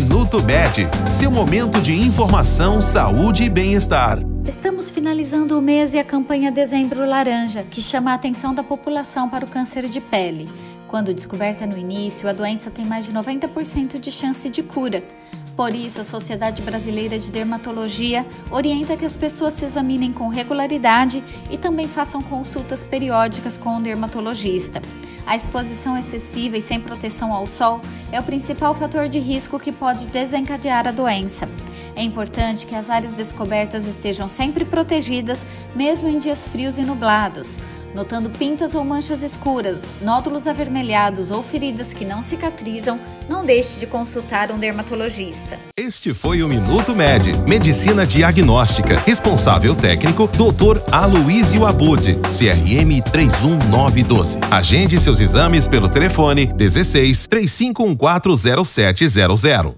Minuto Med, seu momento de informação, saúde e bem-estar. Estamos finalizando o mês e a campanha Dezembro Laranja, que chama a atenção da população para o câncer de pele. Quando descoberta no início, a doença tem mais de 90% de chance de cura. Por isso, a Sociedade Brasileira de Dermatologia orienta que as pessoas se examinem com regularidade e também façam consultas periódicas com o dermatologista. A exposição excessiva e sem proteção ao sol é o principal fator de risco que pode desencadear a doença. É importante que as áreas descobertas estejam sempre protegidas, mesmo em dias frios e nublados. Notando pintas ou manchas escuras, nódulos avermelhados ou feridas que não cicatrizam, não deixe de consultar um dermatologista. Este foi o Minuto Med, Medicina Diagnóstica. Responsável técnico, Dr. Aloysio Abud, CRM 31912. Agende seus exames pelo telefone 16 35140700.